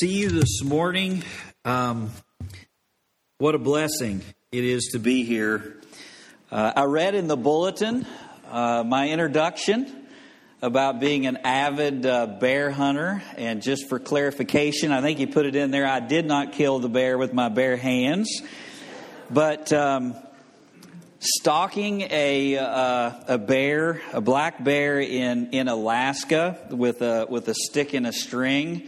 see you this morning. Um, what a blessing it is to be here. Uh, I read in the bulletin uh, my introduction about being an avid uh, bear hunter, and just for clarification, I think you put it in there. I did not kill the bear with my bare hands, but um, stalking a uh, a bear, a black bear in in Alaska with a with a stick and a string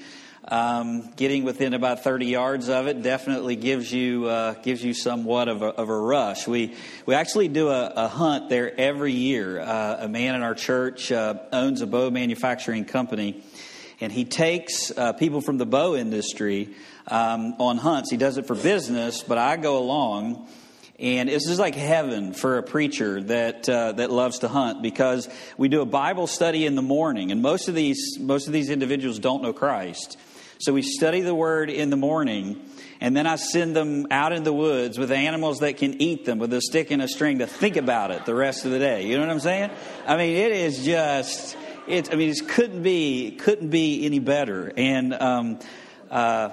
um, getting within about 30 yards of it definitely gives you uh, gives you somewhat of a, of a, rush. We we actually do a, a hunt there every year. Uh, a man in our church uh, owns a bow manufacturing company, and he takes uh, people from the bow industry um, on hunts. He does it for business, but I go along. And this is like heaven for a preacher that uh, that loves to hunt because we do a Bible study in the morning, and most of these most of these individuals don't know Christ. So we study the word in the morning, and then I send them out in the woods with animals that can eat them with a stick and a string to think about it the rest of the day. You know what I'm saying? I mean, it is just, it, I mean, it couldn't be, couldn't be any better. And, um, uh,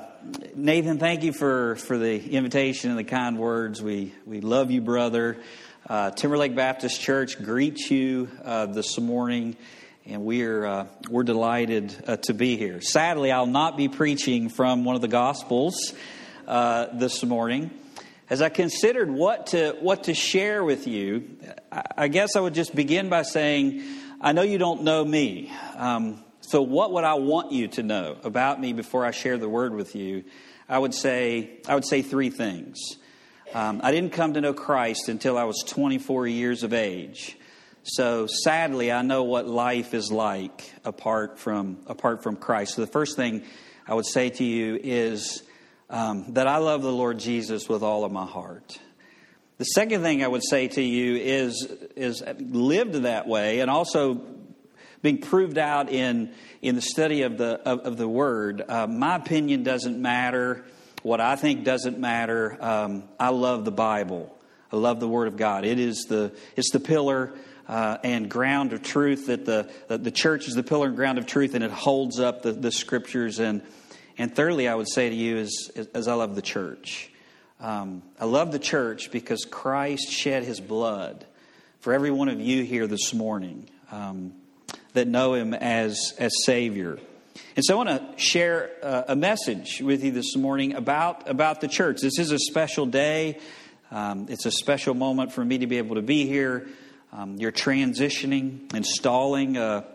Nathan, thank you for, for the invitation and the kind words. We, we love you, brother. Uh, Timberlake Baptist Church greets you uh, this morning and we're uh, we're delighted uh, to be here. Sadly, I'll not be preaching from one of the Gospels uh, this morning. As I considered what to what to share with you, I guess I would just begin by saying, I know you don't know me. Um, so, what would I want you to know about me before I share the word with you? I would say I would say three things. Um, I didn't come to know Christ until I was 24 years of age. So sadly, I know what life is like apart from apart from Christ. So the first thing I would say to you is um, that I love the Lord Jesus with all of my heart. The second thing I would say to you is is lived that way, and also being proved out in in the study of the of, of the Word. Uh, my opinion doesn't matter. What I think doesn't matter. Um, I love the Bible. I love the Word of God. It is the it's the pillar uh, and ground of truth, that the, that the church is the pillar and ground of truth, and it holds up the, the scriptures. And, and thirdly, I would say to you, is, as I love the church. Um, I love the church because Christ shed his blood for every one of you here this morning um, that know him as, as Savior. And so I want to share uh, a message with you this morning about, about the church. This is a special day. Um, it's a special moment for me to be able to be here um, you're transitioning, installing a,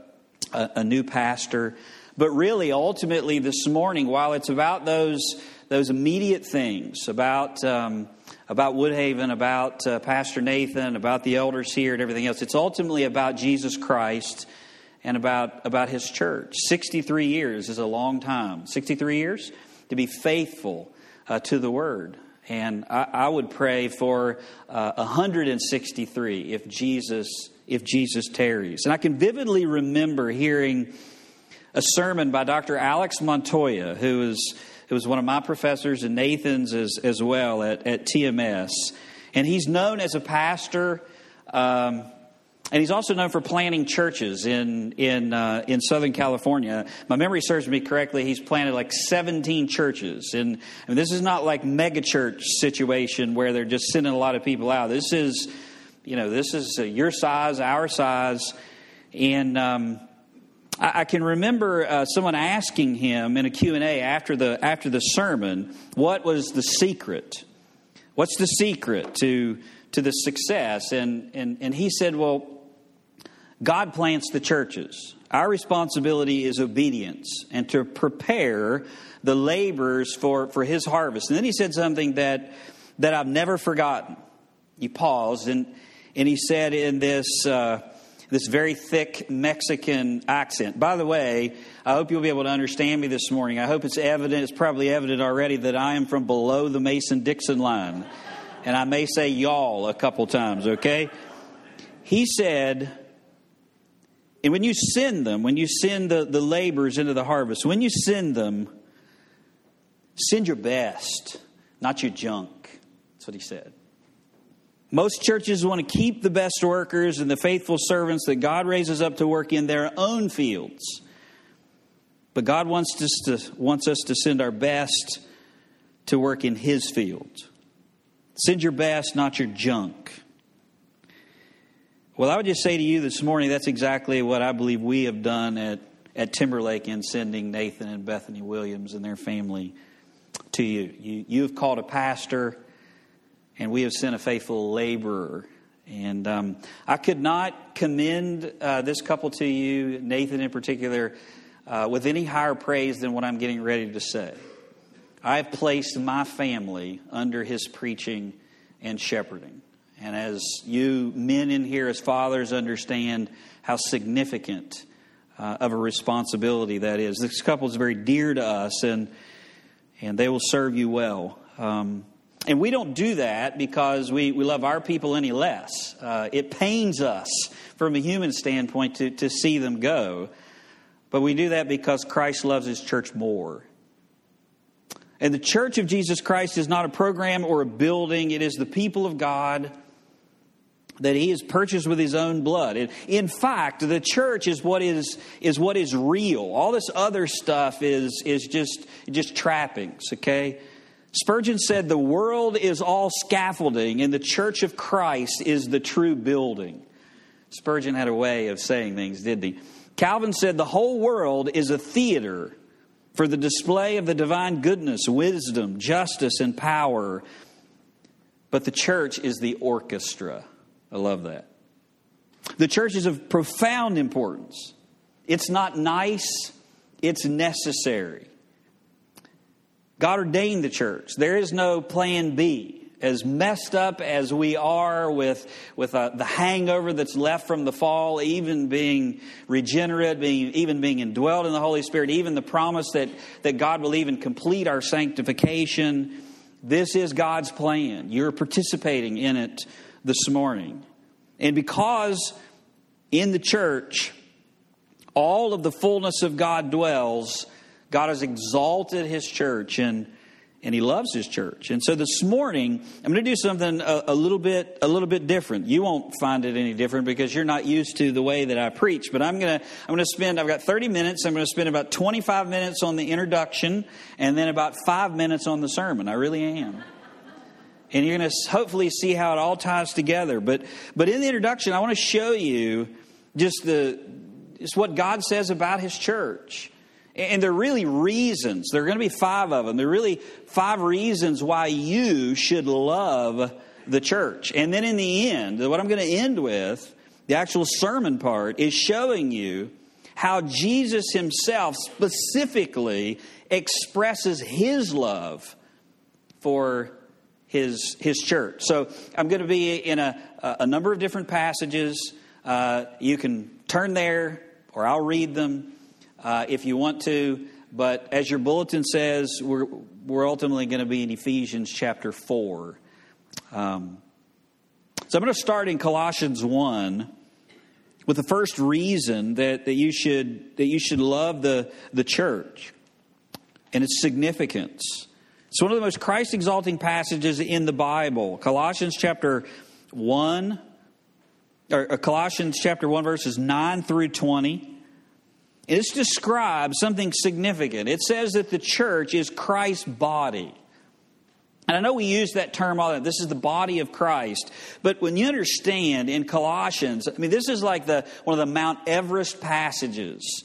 a, a new pastor. But really, ultimately, this morning, while it's about those, those immediate things, about, um, about Woodhaven, about uh, Pastor Nathan, about the elders here, and everything else, it's ultimately about Jesus Christ and about, about his church. 63 years is a long time. 63 years to be faithful uh, to the word. And I, I would pray for uh, 163 if Jesus if Jesus tarries. And I can vividly remember hearing a sermon by Dr. Alex Montoya, who is who was one of my professors and Nathan's as, as well at, at TMS. And he's known as a pastor um, and he's also known for planting churches in in uh, in Southern California. My memory serves me correctly. He's planted like 17 churches, and I mean, this is not like mega church situation where they're just sending a lot of people out. This is, you know, this is uh, your size, our size, and. Um, I, can remember uh, someone asking him in a Q&A after the, after the sermon, what was the secret? What's the secret to, to the success? And, and, and he said, well, God plants the churches. Our responsibility is obedience and to prepare the laborers for, for his harvest. And then he said something that, that I've never forgotten. He paused and, and he said in this, uh, this very thick Mexican accent. By the way, I hope you'll be able to understand me this morning. I hope it's evident, it's probably evident already that I am from below the Mason Dixon line. And I may say y'all a couple times, okay? He said, and when you send them, when you send the, the laborers into the harvest, when you send them, send your best, not your junk. That's what he said. Most churches want to keep the best workers and the faithful servants that God raises up to work in their own fields. But God wants us to, wants us to send our best to work in His field. Send your best, not your junk. Well, I would just say to you this morning that's exactly what I believe we have done at, at Timberlake in sending Nathan and Bethany Williams and their family to you. You, you have called a pastor, and we have sent a faithful laborer. And um, I could not commend uh, this couple to you, Nathan in particular, uh, with any higher praise than what I'm getting ready to say. I've placed my family under his preaching and shepherding. And as you men in here, as fathers, understand how significant uh, of a responsibility that is, this couple is very dear to us, and and they will serve you well. Um, and we don't do that because we, we love our people any less. Uh, it pains us from a human standpoint to, to see them go. But we do that because Christ loves his church more. And the church of Jesus Christ is not a program or a building, it is the people of God that he has purchased with his own blood. in fact, the church is what is, is what is real. All this other stuff is, is just, just trappings, okay? Spurgeon said the world is all scaffolding and the church of Christ is the true building. Spurgeon had a way of saying things, didn't he? Calvin said the whole world is a theater for the display of the divine goodness, wisdom, justice, and power. But the church is the orchestra. I love that. The church is of profound importance. It's not nice, it's necessary. God ordained the church. There is no plan B. As messed up as we are with, with uh, the hangover that's left from the fall, even being regenerate, being, even being indwelled in the Holy Spirit, even the promise that, that God will even complete our sanctification, this is God's plan. You're participating in it this morning. And because in the church, all of the fullness of God dwells, God has exalted his church and and he loves his church. And so this morning, I'm going to do something a, a, little bit a little bit different. You won't find it any different because you're not used to the way that I preach. But I'm going to I'm going to spend I've got 30 minutes. I'm going to spend about 25 minutes on the introduction and then about 5 minutes on the sermon. I really am and you're going to hopefully see how it all ties together. But but in the introduction, I want to show you just the just what God says about His church. And there are really reasons. There are going to be five of them. There are really five reasons why you should love the church. And then in the end, what I'm going to end with, the actual sermon part, is showing you how Jesus himself specifically expresses his love for his, his church. So I'm going to be in a, a number of different passages. Uh, you can turn there, or I'll read them uh, if you want to. But as your bulletin says, we're, we're ultimately going to be in Ephesians chapter 4. Um, so I'm going to start in Colossians 1 with the first reason that, that, you, should, that you should love the, the church and its significance. It's one of the most Christ exalting passages in the Bible. Colossians chapter 1, or uh, Colossians chapter 1, verses 9 through 20. It describes something significant. It says that the church is Christ's body. And I know we use that term all the time. This is the body of Christ. But when you understand in Colossians, I mean, this is like the, one of the Mount Everest passages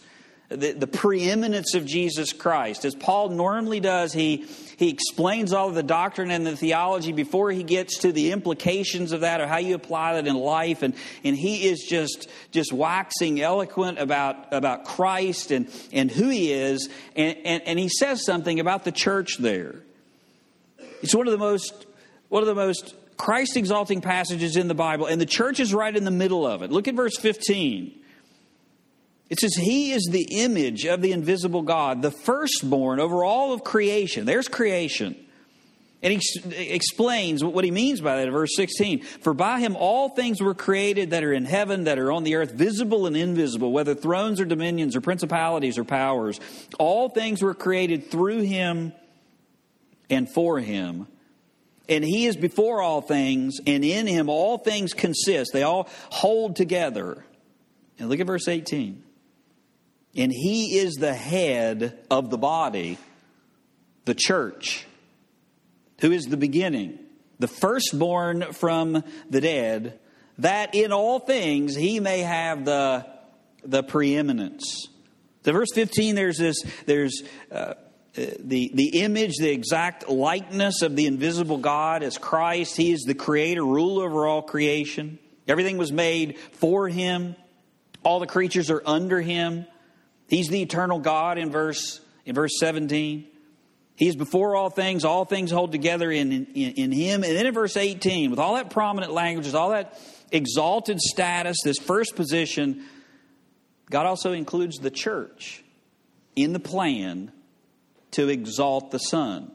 the, the preeminence of Jesus Christ. As Paul normally does, he, he explains all of the doctrine and the theology before he gets to the implications of that or how you apply that in life. And, and he is just, just waxing eloquent about, about Christ and, and who he is. And, and, and he says something about the church there. It's one of the most, one of the most Christ exalting passages in the Bible, and the church is right in the middle of it. Look at verse 15. It says, He is the image of the invisible God, the firstborn over all of creation. There's creation. And he explains what he means by that in verse 16. For by him all things were created that are in heaven, that are on the earth, visible and invisible, whether thrones or dominions or principalities or powers. All things were created through him and for him. And he is before all things, and in him all things consist. They all hold together. And look at verse 18. And he is the head of the body, the church, who is the beginning, the firstborn from the dead, that in all things he may have the, the preeminence. The verse 15, there's this, there's uh, the, the image, the exact likeness of the invisible God as Christ. He is the creator, ruler over all creation. Everything was made for him. All the creatures are under him. He's the eternal God in verse, in verse 17. He is before all things, all things hold together in, in, in him. And then in verse 18, with all that prominent language, all that exalted status, this first position, God also includes the church in the plan to exalt the Son.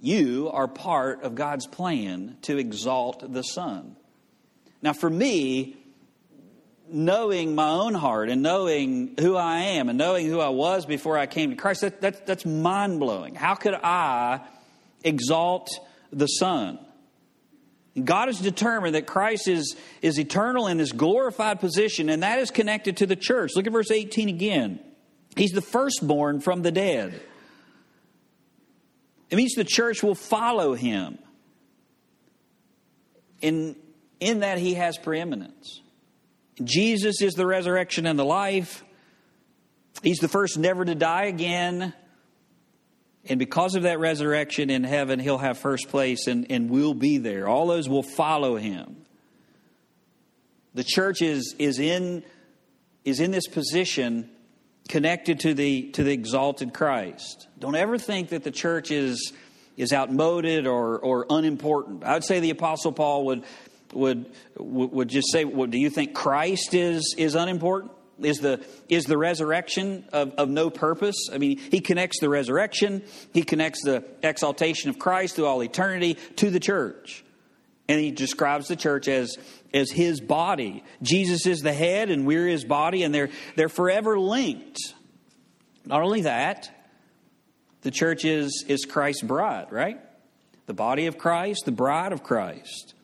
You are part of God's plan to exalt the Son. Now, for me, knowing my own heart and knowing who I am and knowing who I was before I came to Christ, that, that that's mind blowing. How could I exalt the Son? God has determined that Christ is, is eternal in this glorified position, and that is connected to the church. Look at verse 18 again. He's the firstborn from the dead. It means the church will follow him. In, in that he has preeminence. Jesus is the resurrection and the life. He's the first never to die again. And because of that resurrection in heaven, he'll have first place and, and we'll be there. All those will follow him. The church is, is, in, is in this position connected to the, to the exalted Christ. Don't ever think that the church is, is outmoded or, or unimportant. I would say the Apostle Paul would, would, would just say, well, do you think Christ is, is unimportant? Is the, is the resurrection of, of no purpose? I mean, he connects the resurrection, he connects the exaltation of Christ through all eternity to the church. And he describes the church as, as his body. Jesus is the head, and we're his body, and they're, they're forever linked. Not only that, the church is, is Christ's bride, right? The body of Christ, the bride of Christ.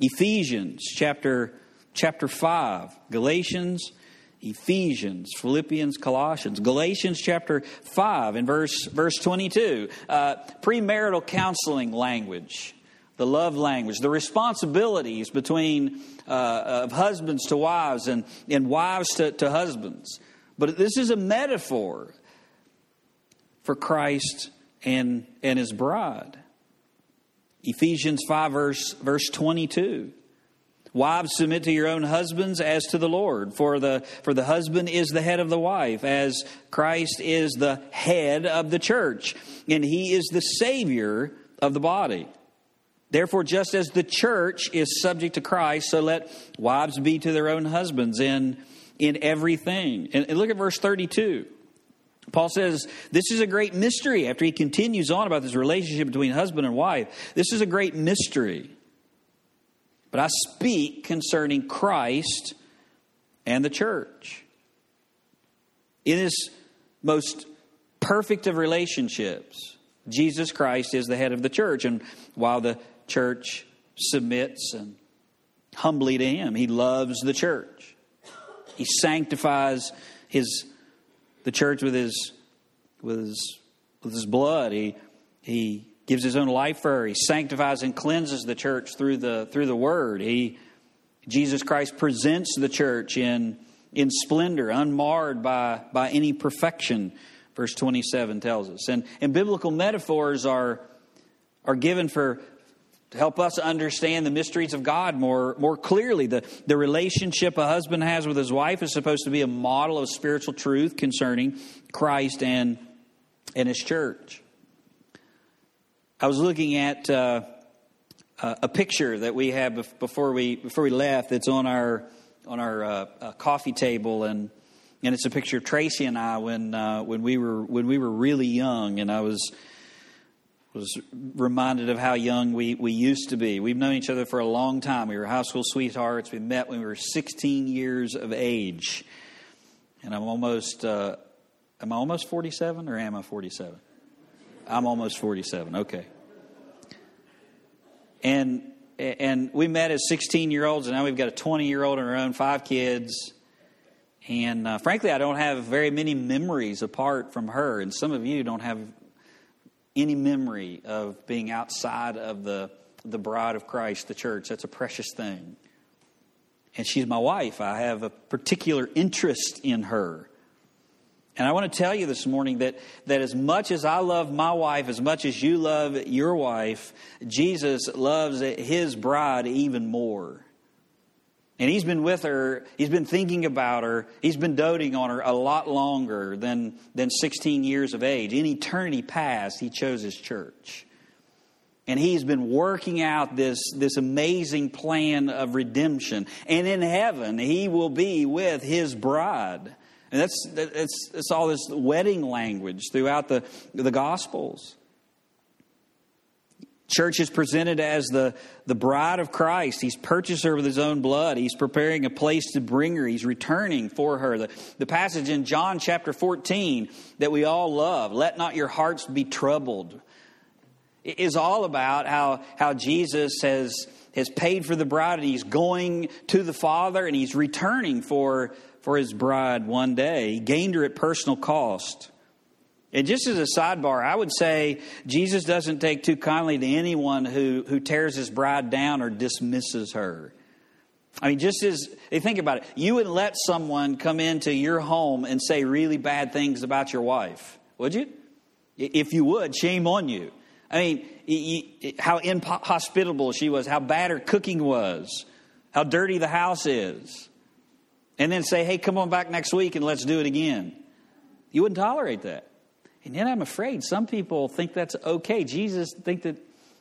Ephesians chapter, chapter 5, Galatians, Ephesians, Philippians, Colossians, Galatians chapter 5 and verse, verse 22. Uh, premarital counseling language, the love language, the responsibilities between uh, of husbands to wives and, and wives to, to husbands. But this is a metaphor for Christ and, and his bride. Ephesians 5, verse, verse 22. Wives, submit to your own husbands as to the Lord, for the, for the husband is the head of the wife, as Christ is the head of the church, and he is the Savior of the body. Therefore, just as the church is subject to Christ, so let wives be to their own husbands in, in everything. And, and look at verse 32. Paul says this is a great mystery after he continues on about this relationship between husband and wife. This is a great mystery. But I speak concerning Christ and the church. In his most perfect of relationships, Jesus Christ is the head of the church. And while the church submits and humbly to him, he loves the church. He sanctifies his the church with his with his with his blood. He he gives his own life for her. He sanctifies and cleanses the church through the through the word. He Jesus Christ presents the church in in splendor, unmarred by by any perfection. Verse 27 tells us. And and biblical metaphors are are given for to help us understand the mysteries of God more, more clearly. The, the relationship a husband has with his wife is supposed to be a model of spiritual truth concerning Christ and, and his church. I was looking at uh, a picture that we had before we, before we left that's on our, on our uh, uh, coffee table, and, and it's a picture of Tracy and I when, uh, when, we were, when we were really young, and I was was reminded of how young we, we used to be. We've known each other for a long time. We were high school sweethearts. We met when we were 16 years of age. And I'm almost, uh, am I almost 47 or am I 47? I'm almost 47. Okay. And, and we met as 16 year olds, and now we've got a 20 year old and our own, five kids. And uh, frankly, I don't have very many memories apart from her. And some of you don't have any memory of being outside of the, the bride of Christ, the church. That's a precious thing. And she's my wife. I have a particular interest in her. And I want to tell you this morning that, that as much as I love my wife, as much as you love your wife, Jesus loves his bride even more. And he's been with her, he's been thinking about her, he's been doting on her a lot longer than, than 16 years of age. In eternity past, he chose his church. And he's been working out this, this amazing plan of redemption. And in heaven, he will be with his bride. And that's, that's, that's all this wedding language throughout the, the Gospels. Church is presented as the, the bride of Christ. He's purchased her with his own blood. He's preparing a place to bring her. He's returning for her. The, the passage in John chapter 14 that we all love, let not your hearts be troubled, is all about how, how Jesus has, has paid for the bride and he's going to the Father and he's returning for, for his bride one day. He gained her at personal cost. And just as a sidebar, I would say Jesus doesn't take too kindly to anyone who, who tears his bride down or dismisses her. I mean, just as think about it, you wouldn't let someone come into your home and say really bad things about your wife, would you? If you would, shame on you. I mean, how inhospitable she was, how bad her cooking was, how dirty the house is. And then say, hey, come on back next week and let's do it again. You wouldn't tolerate that. And yet I'm afraid some people think that's okay. Jesus think that,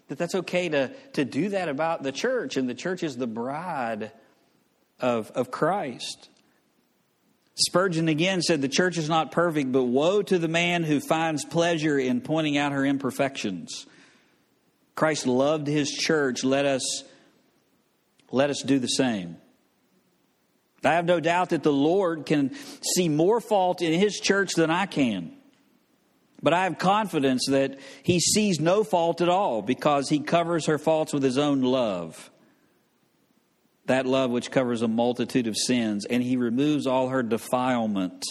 that that's okay to, to do that about the church, and the church is the bride of, of Christ. Spurgeon again said, The church is not perfect, but woe to the man who finds pleasure in pointing out her imperfections. Christ loved his church. Let us, let us do the same. I have no doubt that the Lord can see more fault in his church than I can. But I have confidence that he sees no fault at all because he covers her faults with his own love. That love which covers a multitude of sins, and he removes all her defilement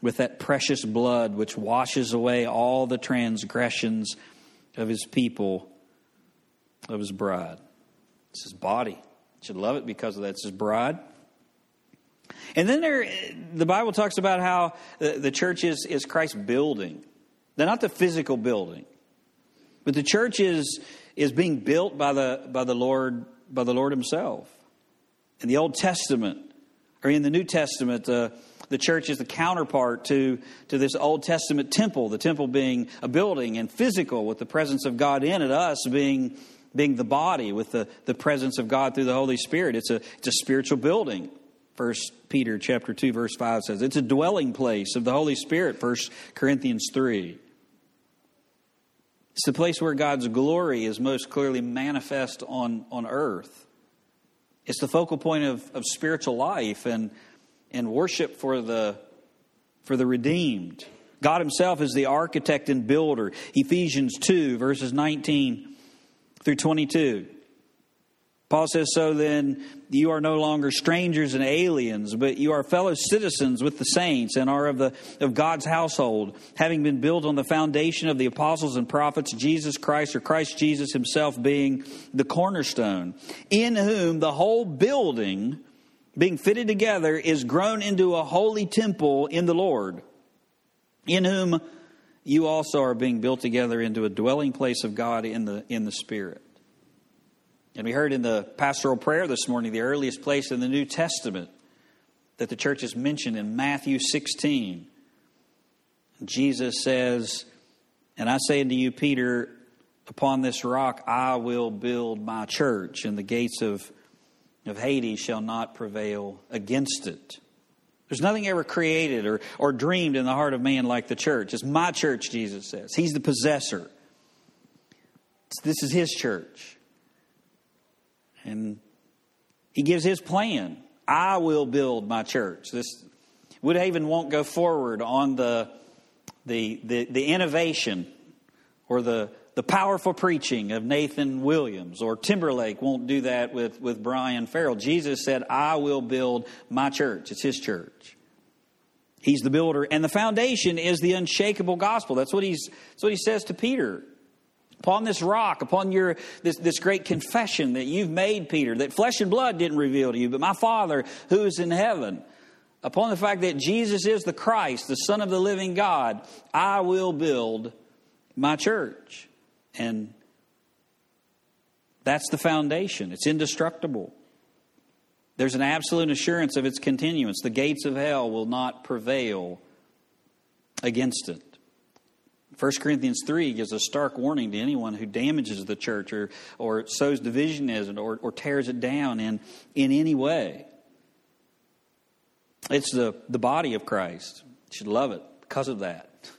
with that precious blood which washes away all the transgressions of his people, of his bride. It's his body. Should love it because of that. It's his bride. And then there, the Bible talks about how the, the church is, is Christ's building. They're not the physical building, but the church is, is being built by the, by, the Lord, by the Lord Himself. In the Old Testament, or in the New Testament, uh, the church is the counterpart to, to this Old Testament temple, the temple being a building and physical with the presence of God in it, us being, being the body with the, the presence of God through the Holy Spirit. It's a, it's a spiritual building. First Peter chapter 2 verse 5 says it's a dwelling place of the Holy Spirit, First Corinthians 3. It's the place where God's glory is most clearly manifest on, on earth. It's the focal point of, of spiritual life and, and worship for the, for the redeemed. God Himself is the architect and builder. Ephesians 2, verses 19 through 22. Paul says, So then you are no longer strangers and aliens, but you are fellow citizens with the saints and are of, the, of God's household, having been built on the foundation of the apostles and prophets, Jesus Christ or Christ Jesus himself being the cornerstone, in whom the whole building, being fitted together, is grown into a holy temple in the Lord, in whom you also are being built together into a dwelling place of God in the, in the Spirit. And we heard in the pastoral prayer this morning the earliest place in the New Testament that the church is mentioned in Matthew 16. Jesus says, And I say unto you, Peter, upon this rock I will build my church, and the gates of, of Hades shall not prevail against it. There's nothing ever created or, or dreamed in the heart of man like the church. It's my church, Jesus says. He's the possessor. This is his church. And he gives his plan. I will build my church. This Woodhaven won't go forward on the, the, the, the innovation or the, the powerful preaching of Nathan Williams, or Timberlake won't do that with, with Brian Farrell. Jesus said, I will build my church. It's his church. He's the builder, and the foundation is the unshakable gospel. That's what he's. That's what he says to Peter. Upon this rock, upon your this, this great confession that you've made, Peter, that flesh and blood didn't reveal to you, but my Father who is in heaven, upon the fact that Jesus is the Christ, the Son of the living God, I will build my church. And that's the foundation. It's indestructible. There's an absolute assurance of its continuance. The gates of hell will not prevail against it. 1 Corinthians 3 gives a stark warning to anyone who damages the church or, or sows division in it or, or tears it down in, in any way. It's the, the body of Christ. You should love it because of that.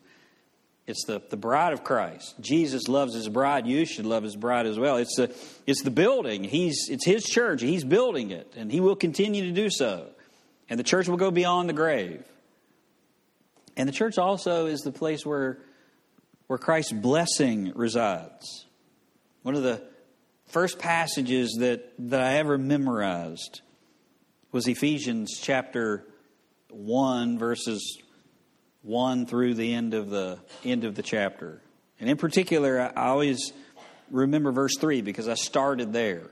It's the, the bride of Christ. Jesus loves his bride. You should love his bride as well. It's the, it's the building. He's, it's his church. He's building it, and he will continue to do so. And the church will go beyond the grave. And the church also is the place where where Christ's blessing resides. One of the first passages that, that I ever memorized was Ephesians chapter 1, verses 1 through the end of the end of the chapter. And in particular, I always remember verse 3 because I started there.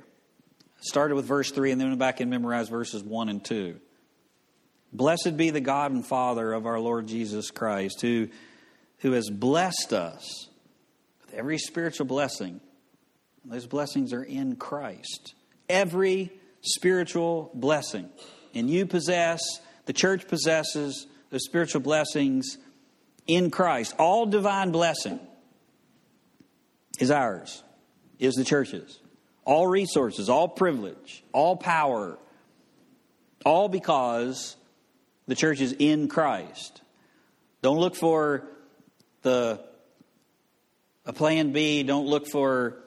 I started with verse 3 and then went back and memorized verses 1 and 2. Blessed be the God and Father of our Lord Jesus Christ, who who has blessed us with every spiritual blessing. Those blessings are in Christ. Every spiritual blessing. And you possess, the church possesses the spiritual blessings in Christ. All divine blessing is ours, is the church's. All resources, all privilege, all power, all because the church is in Christ. Don't look for the a plan B. Don't look for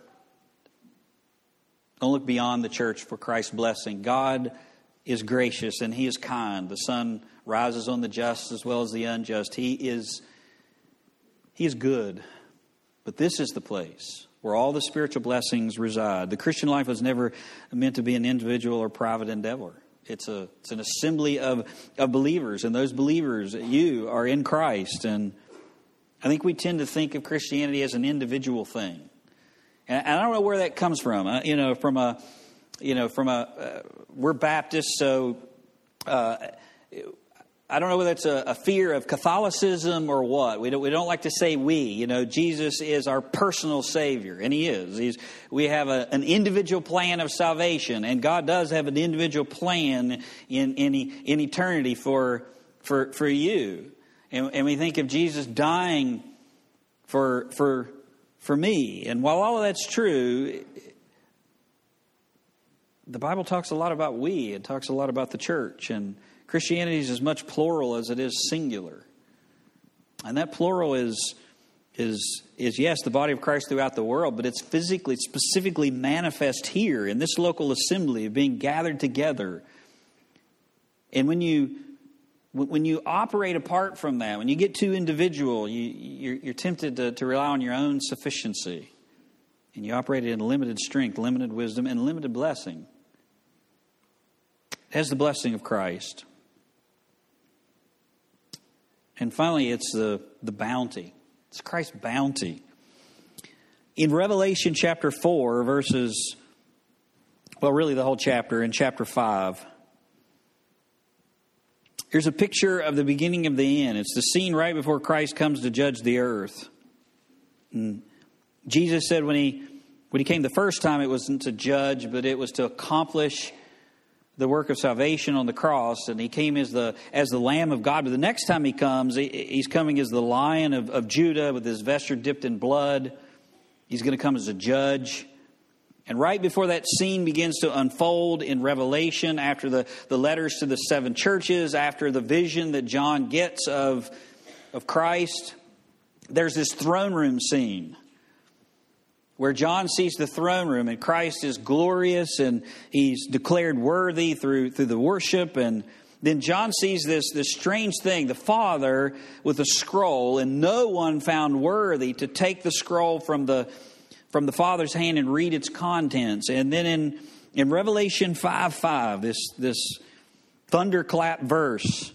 don't look beyond the church for Christ's blessing. God is gracious and He is kind. The sun rises on the just as well as the unjust. He is He is good. But this is the place where all the spiritual blessings reside. The Christian life was never meant to be an individual or private endeavor. It's a it's an assembly of, of believers, and those believers, you are in Christ and I think we tend to think of Christianity as an individual thing. And I don't know where that comes from. You know, from a, you know, from a, uh, we're Baptists, so uh, I don't know whether it's a, a, fear of Catholicism or what. We don't, we don't like to say we. You know, Jesus is our personal Savior, and He is. He's, we have a, an individual plan of salvation, and God does have an individual plan in, in, in eternity for, for, for you. And, and we think of Jesus dying for, for, for me. And while all of that's true, the Bible talks a lot about we, it talks a lot about the church. And Christianity is as much plural as it is singular. And that plural is, is, is yes, the body of Christ throughout the world, but it's physically, specifically manifest here in this local assembly, of being gathered together. And when you when you operate apart from that, when you get too individual, you, are tempted to, to rely on your own sufficiency. And you operate in limited strength, limited wisdom, and limited blessing. It has the blessing of Christ. And finally, it's the, the bounty. It's Christ's bounty. In Revelation chapter 4, verses, well, really the whole chapter, in chapter 5, Here's a picture of the beginning of the end. It's the scene right before Christ comes to judge the earth. And Jesus said when he when he came the first time, it wasn't to judge, but it was to accomplish the work of salvation on the cross. And he came as the as the Lamb of God. But the next time he comes, he's coming as the Lion of, of Judah with his vesture dipped in blood. He's going to come as a judge. And right before that scene begins to unfold in Revelation, after the, the letters to the seven churches, after the vision that John gets of, of Christ, there's this throne room scene where John sees the throne room and Christ is glorious and he's declared worthy through, through the worship. And then John sees this, this strange thing the Father with a scroll, and no one found worthy to take the scroll from the from the Father's hand and read its contents. And then in, in Revelation 5 5, this, this thunderclap verse,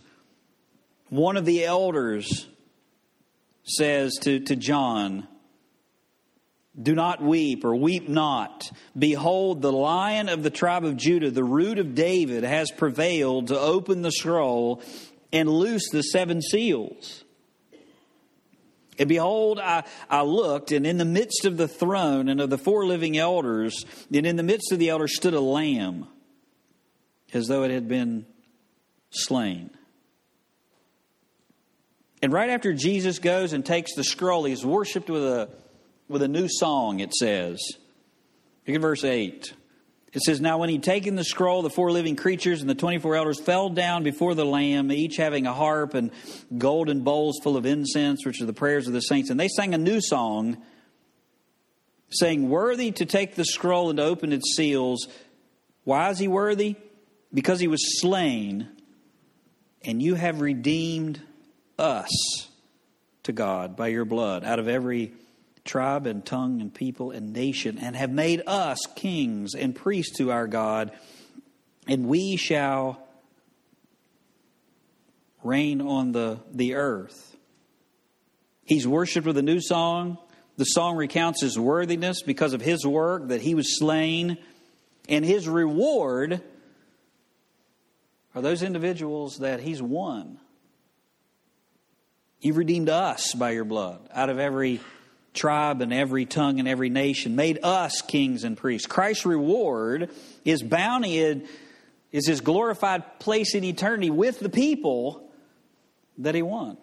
one of the elders says to, to John, Do not weep or weep not. Behold, the lion of the tribe of Judah, the root of David, has prevailed to open the scroll and loose the seven seals. And behold, I, I looked, and in the midst of the throne and of the four living elders, and in the midst of the elders stood a lamb, as though it had been slain. And right after Jesus goes and takes the scroll, he's worshiped with a, with a new song, it says. Look at verse 8. It says, Now when he'd taken the scroll, the four living creatures and the 24 elders fell down before the Lamb, each having a harp and golden bowls full of incense, which are the prayers of the saints. And they sang a new song, saying, Worthy to take the scroll and to open its seals. Why is he worthy? Because he was slain, and you have redeemed us to God by your blood out of every tribe and tongue and people and nation, and have made us kings and priests to our God, and we shall reign on the, the earth. He's worshiped with a new song. The song recounts his worthiness because of his work, that he was slain, and his reward are those individuals that he's won. You've redeemed us by your blood out of every tribe and every tongue and every nation, made us kings and priests. Christ's reward, his bounty, is his glorified place in eternity with the people that he won.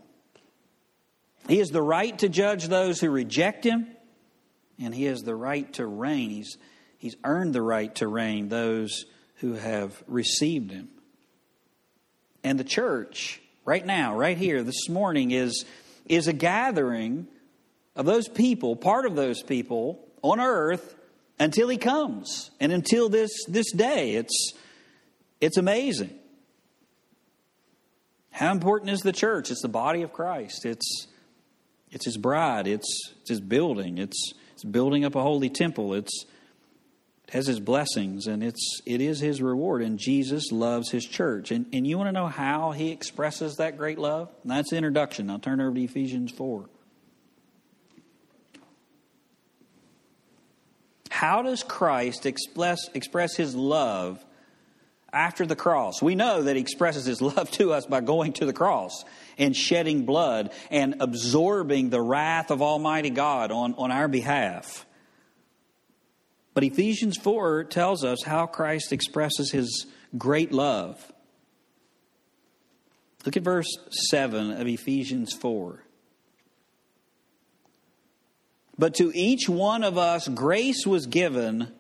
He has the right to judge those who reject him, and he has the right to reign. He's, he's earned the right to reign those who have received him. And the church right now, right here, this morning, is, is a gathering of those people, part of those people on earth until he comes and until this, this day. It's, it's amazing. How important is the church? It's the body of Christ. It's, it's his bride. It's, it's his building. It's, it's building up a holy temple. It's, it has his blessings and it's it is his reward and jesus loves his church and, and you want to know how he expresses that great love and that's the introduction i'll turn over to ephesians 4 how does christ express, express his love after the cross we know that he expresses his love to us by going to the cross and shedding blood and absorbing the wrath of almighty god on, on our behalf but Ephesians 4 tells us how Christ expresses his great love. Look at verse 7 of Ephesians 4. But to each one of us grace was given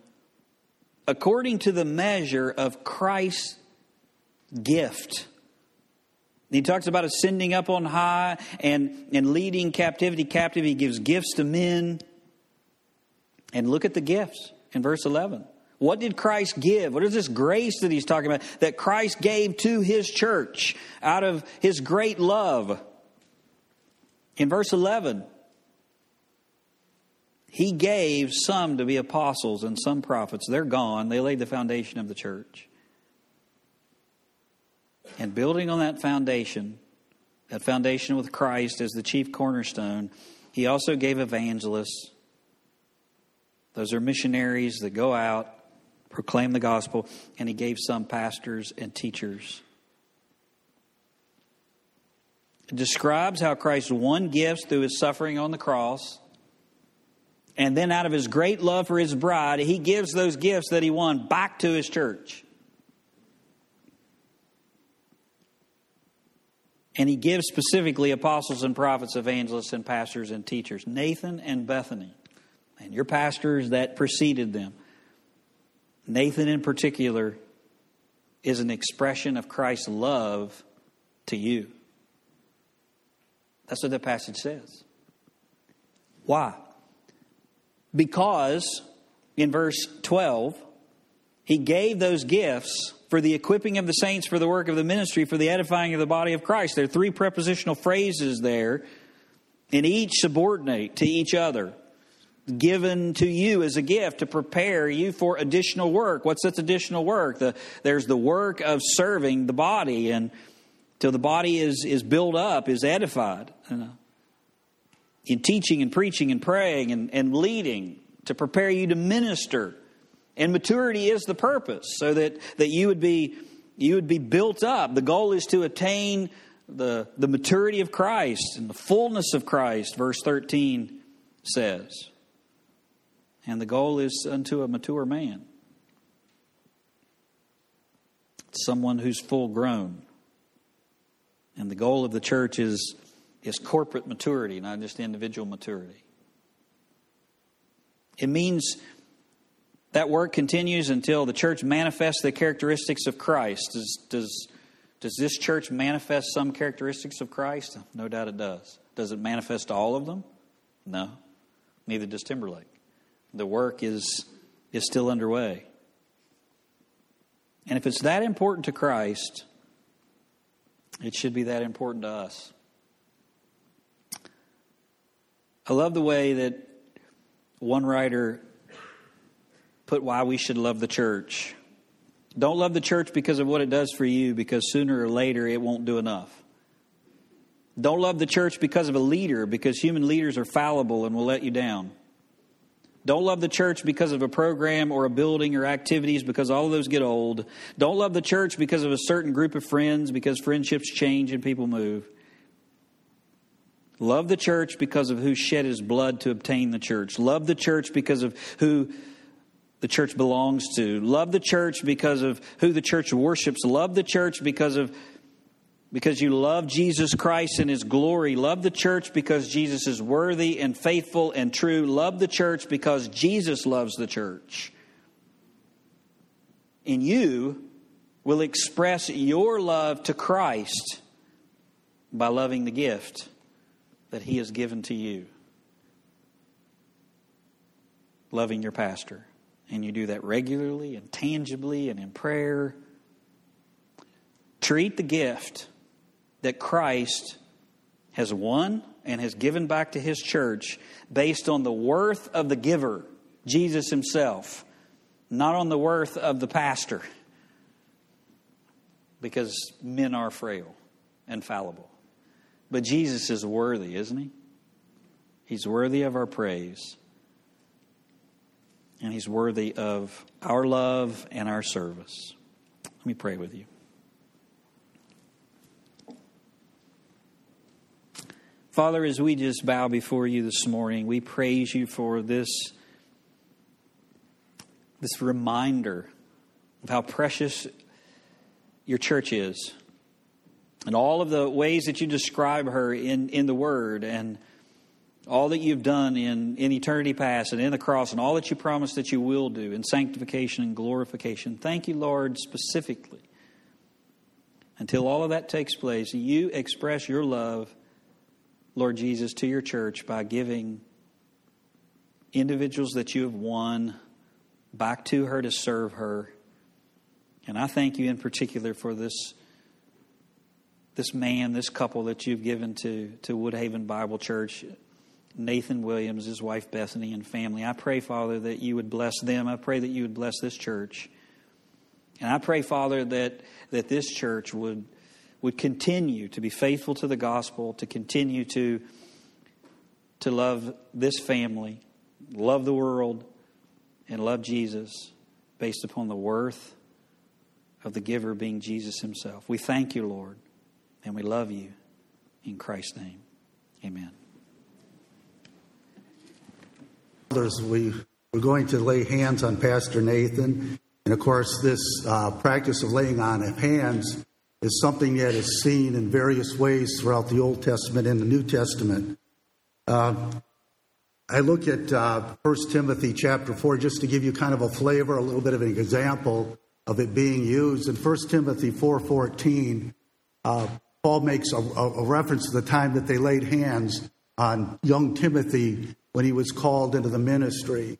according to the measure of Christ's gift. He talks about ascending up on high and, and leading captivity captive. He gives gifts to men. And look at the gifts in verse 11. What did Christ give? What is this grace that he's talking about that Christ gave to his church out of his great love? In verse 11, he gave some to be apostles and some prophets. They're gone. They laid the foundation of the church. And building on that foundation, that foundation with Christ as the chief cornerstone, he also gave evangelists those are missionaries that go out, proclaim the gospel, and he gave some pastors and teachers. It describes how Christ won gifts through his suffering on the cross. And then, out of his great love for his bride, he gives those gifts that he won back to his church. And he gives specifically apostles and prophets, evangelists and pastors and teachers, Nathan and Bethany and your pastors that preceded them. Nathan, in particular, is an expression of Christ's love to you. That's what the passage says. Why? Because in verse 12, he gave those gifts for the equipping of the saints for the work of the ministry, for the edifying of the body of Christ. There are three prepositional phrases there, and each subordinate to each other given to you as a gift to prepare you for additional work. What's this additional work? The, there's the work of serving the body and till the body is, is built up, is edified. You uh, know, in teaching and preaching and praying and, and leading to prepare you to minister. And maturity is the purpose, so that, that you would be you would be built up. The goal is to attain the, the maturity of Christ and the fullness of Christ, verse 13 says. And the goal is unto a mature man, someone who's full grown. And the goal of the church is, is corporate maturity, not just individual maturity. It means that work continues until the church manifests the characteristics of Christ. Does, does, does this church manifest some characteristics of Christ? No doubt it does. Does it manifest all of them? No. Neither does Timberlake. The work is, is still underway. And if it's that important to Christ, it should be that important to us. I love the way that one writer put why we should love the church. Don't love the church because of what it does for you, because sooner or later it won't do enough. Don't love the church because of a leader, because human leaders are fallible and will let you down. Don't love the church because of a program or a building or activities, because all of those get old. Don't love the church because of a certain group of friends, because friendships change and people move. Love the church because of who shed his blood to obtain the church. Love the church because of who the church belongs to. Love the church because of who the church worships. Love the church because of because you love Jesus Christ and his glory. Love the church because Jesus is worthy and faithful and true. Love the church because Jesus loves the church. And you will express your love to Christ by loving the gift that he has given to you. Loving your pastor and you do that regularly and tangibly and in prayer, treat the gift that Christ has won and has given back to his church based on the worth of the giver, Jesus himself, not on the worth of the pastor, because men are frail and fallible. But Jesus is worthy, isn't he? He's worthy of our praise and He's worthy of our love and our service. Let me pray with you. Father, as we just bow before you this morning, we praise you for this, this reminder of how precious your church is and all of the ways that you describe her in, in the Word and all that you've done in, in eternity past and in the cross and all that you promised that you will do in sanctification and glorification. Thank you, Lord, specifically. Until all of that takes place, you express your love, Lord Jesus, to your church by giving individuals that you have won back to her to serve her. And I thank you in particular for this this man, this couple that you've given to, to Woodhaven Bible Church. Nathan Williams, his wife Bethany, and family. I pray, Father, that you would bless them. I pray that you would bless this church. And I pray, Father, that, that this church would, would continue to be faithful to the gospel, to continue to, to love this family, love the world, and love Jesus based upon the worth of the giver being Jesus himself. We thank you, Lord, and we love you. In Christ's name, amen. Others, we, we're going to lay hands on Pastor Nathan. And of course, this uh, practice of laying on of hands is something that is seen in various ways throughout the Old Testament and the New Testament. Uh, I look at uh, 1 Timothy chapter 4 just to give you kind of a flavor, a little bit of an example of it being used. In 1 Timothy 4.14, uh, Paul makes a, a, reference to the time that they laid hands on young Timothy when he was called into the ministry.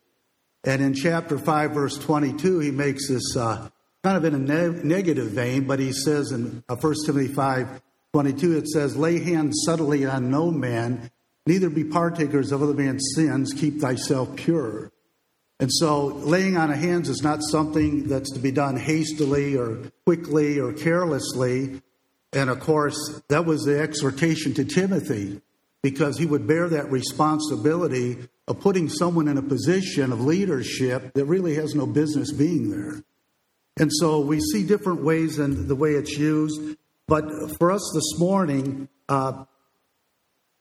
And in chapter 5, verse 22, he makes this uh, kind of in a ne- negative vein, but he says in uh, 1 Timothy 5 22, it says, Lay hands subtly on no man, neither be partakers of other man's sins, keep thyself pure. And so, laying on of hands is not something that's to be done hastily or quickly or carelessly. And of course, that was the exhortation to Timothy because he would bear that responsibility of putting someone in a position of leadership that really has no business being there. And so we see different ways in the way it's used. But for us this morning, uh,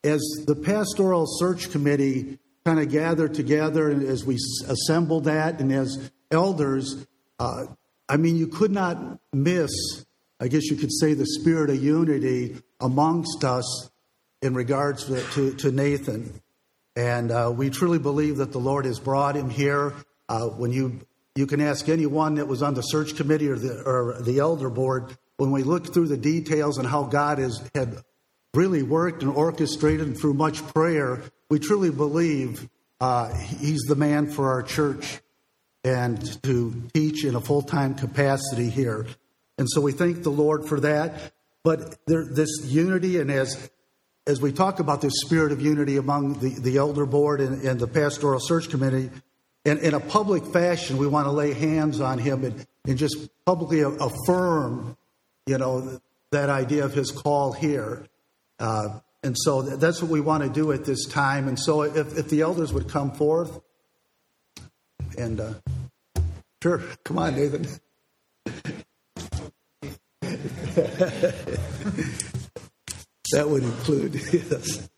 as the pastoral search committee kind of gathered together and as we assembled that and as elders, uh, I mean, you could not miss, I guess you could say, the spirit of unity amongst us in regards to, to, to Nathan. And uh, we truly believe that the Lord has brought him here. Uh, when you you can ask anyone that was on the search committee or the or the elder board. When we look through the details and how God has had really worked and orchestrated through much prayer, we truly believe uh, He's the man for our church and to teach in a full time capacity here. And so we thank the Lord for that. But there, this unity, and as as we talk about this spirit of unity among the, the elder board and, and the pastoral search committee, in, in, a public fashion, we want to lay hands on him and, and just publicly affirm, you know, that idea of his call here. Uh, and so that's what we want to do at this time. And so if, if the elders would come forth, and uh, sure, come on, Nathan. that would include, yes.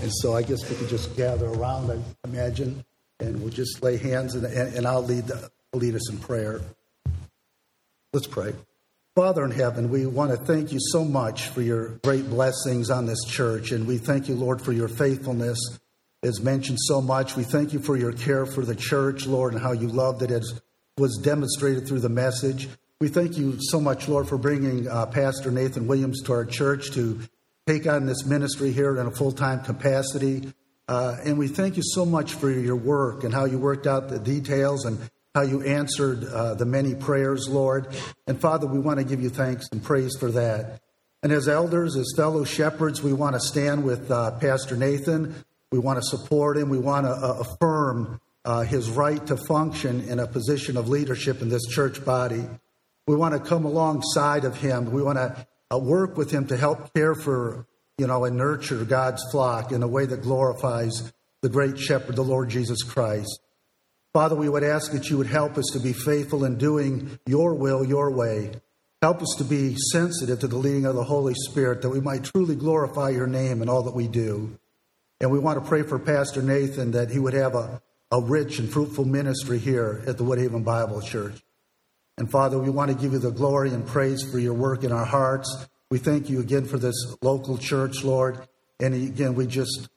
And so I guess we could just gather around, I imagine, and we'll just lay hands, and, and I'll lead, the, lead us in prayer. Let's pray. Father in heaven, we want to thank you so much for your great blessings on this church, and we thank you, Lord, for your faithfulness. As mentioned so much, we thank you for your care for the church, Lord, and how you loved it as was demonstrated through the message. We thank you so much, Lord, for bringing uh, Pastor Nathan Williams to our church to take on this ministry here in a full time capacity. Uh, and we thank you so much for your work and how you worked out the details and how you answered uh, the many prayers, Lord. And Father, we want to give you thanks and praise for that. And as elders, as fellow shepherds, we want to stand with uh, Pastor Nathan. We want to support him. We want to uh, affirm uh, his right to function in a position of leadership in this church body. We want to come alongside of him. We want to uh, work with him to help care for, you know, and nurture God's flock in a way that glorifies the great shepherd, the Lord Jesus Christ. Father, we would ask that you would help us to be faithful in doing your will, your way. Help us to be sensitive to the leading of the Holy Spirit, that we might truly glorify your name in all that we do. And we want to pray for Pastor Nathan that he would have a, a rich and fruitful ministry here at the Woodhaven Bible Church. And Father, we want to give you the glory and praise for your work in our hearts. We thank you again for this local church, Lord. And again, we just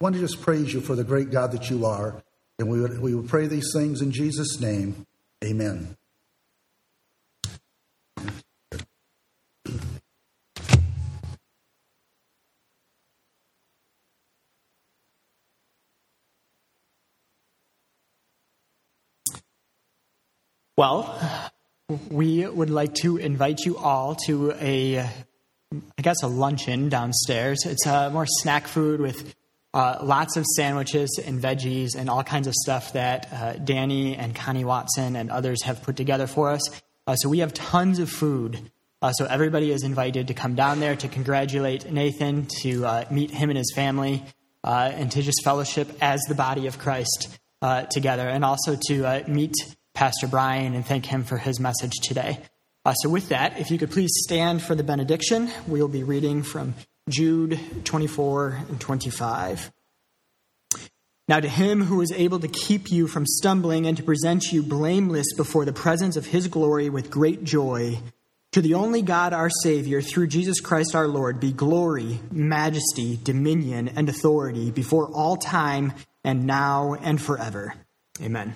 want to just praise you for the great God that you are. And we would, we would pray these things in Jesus' name. Amen. Well, we would like to invite you all to a, I guess, a luncheon downstairs. It's a more snack food with uh, lots of sandwiches and veggies and all kinds of stuff that uh, Danny and Connie Watson and others have put together for us. Uh, so we have tons of food. Uh, so everybody is invited to come down there to congratulate Nathan, to uh, meet him and his family, uh, and to just fellowship as the body of Christ together, and also to meet Pastor Brian and thank him for his message today. Uh, so with that, if you could please stand for the benediction, we'll be reading from Jude 24 and 25. Now, to him who is able to keep you from stumbling and to present you blameless before the presence of his glory with great joy, to the only God our Savior, through Jesus Christ our Lord, be glory, majesty, dominion, and authority before all time and now and forever. Amen.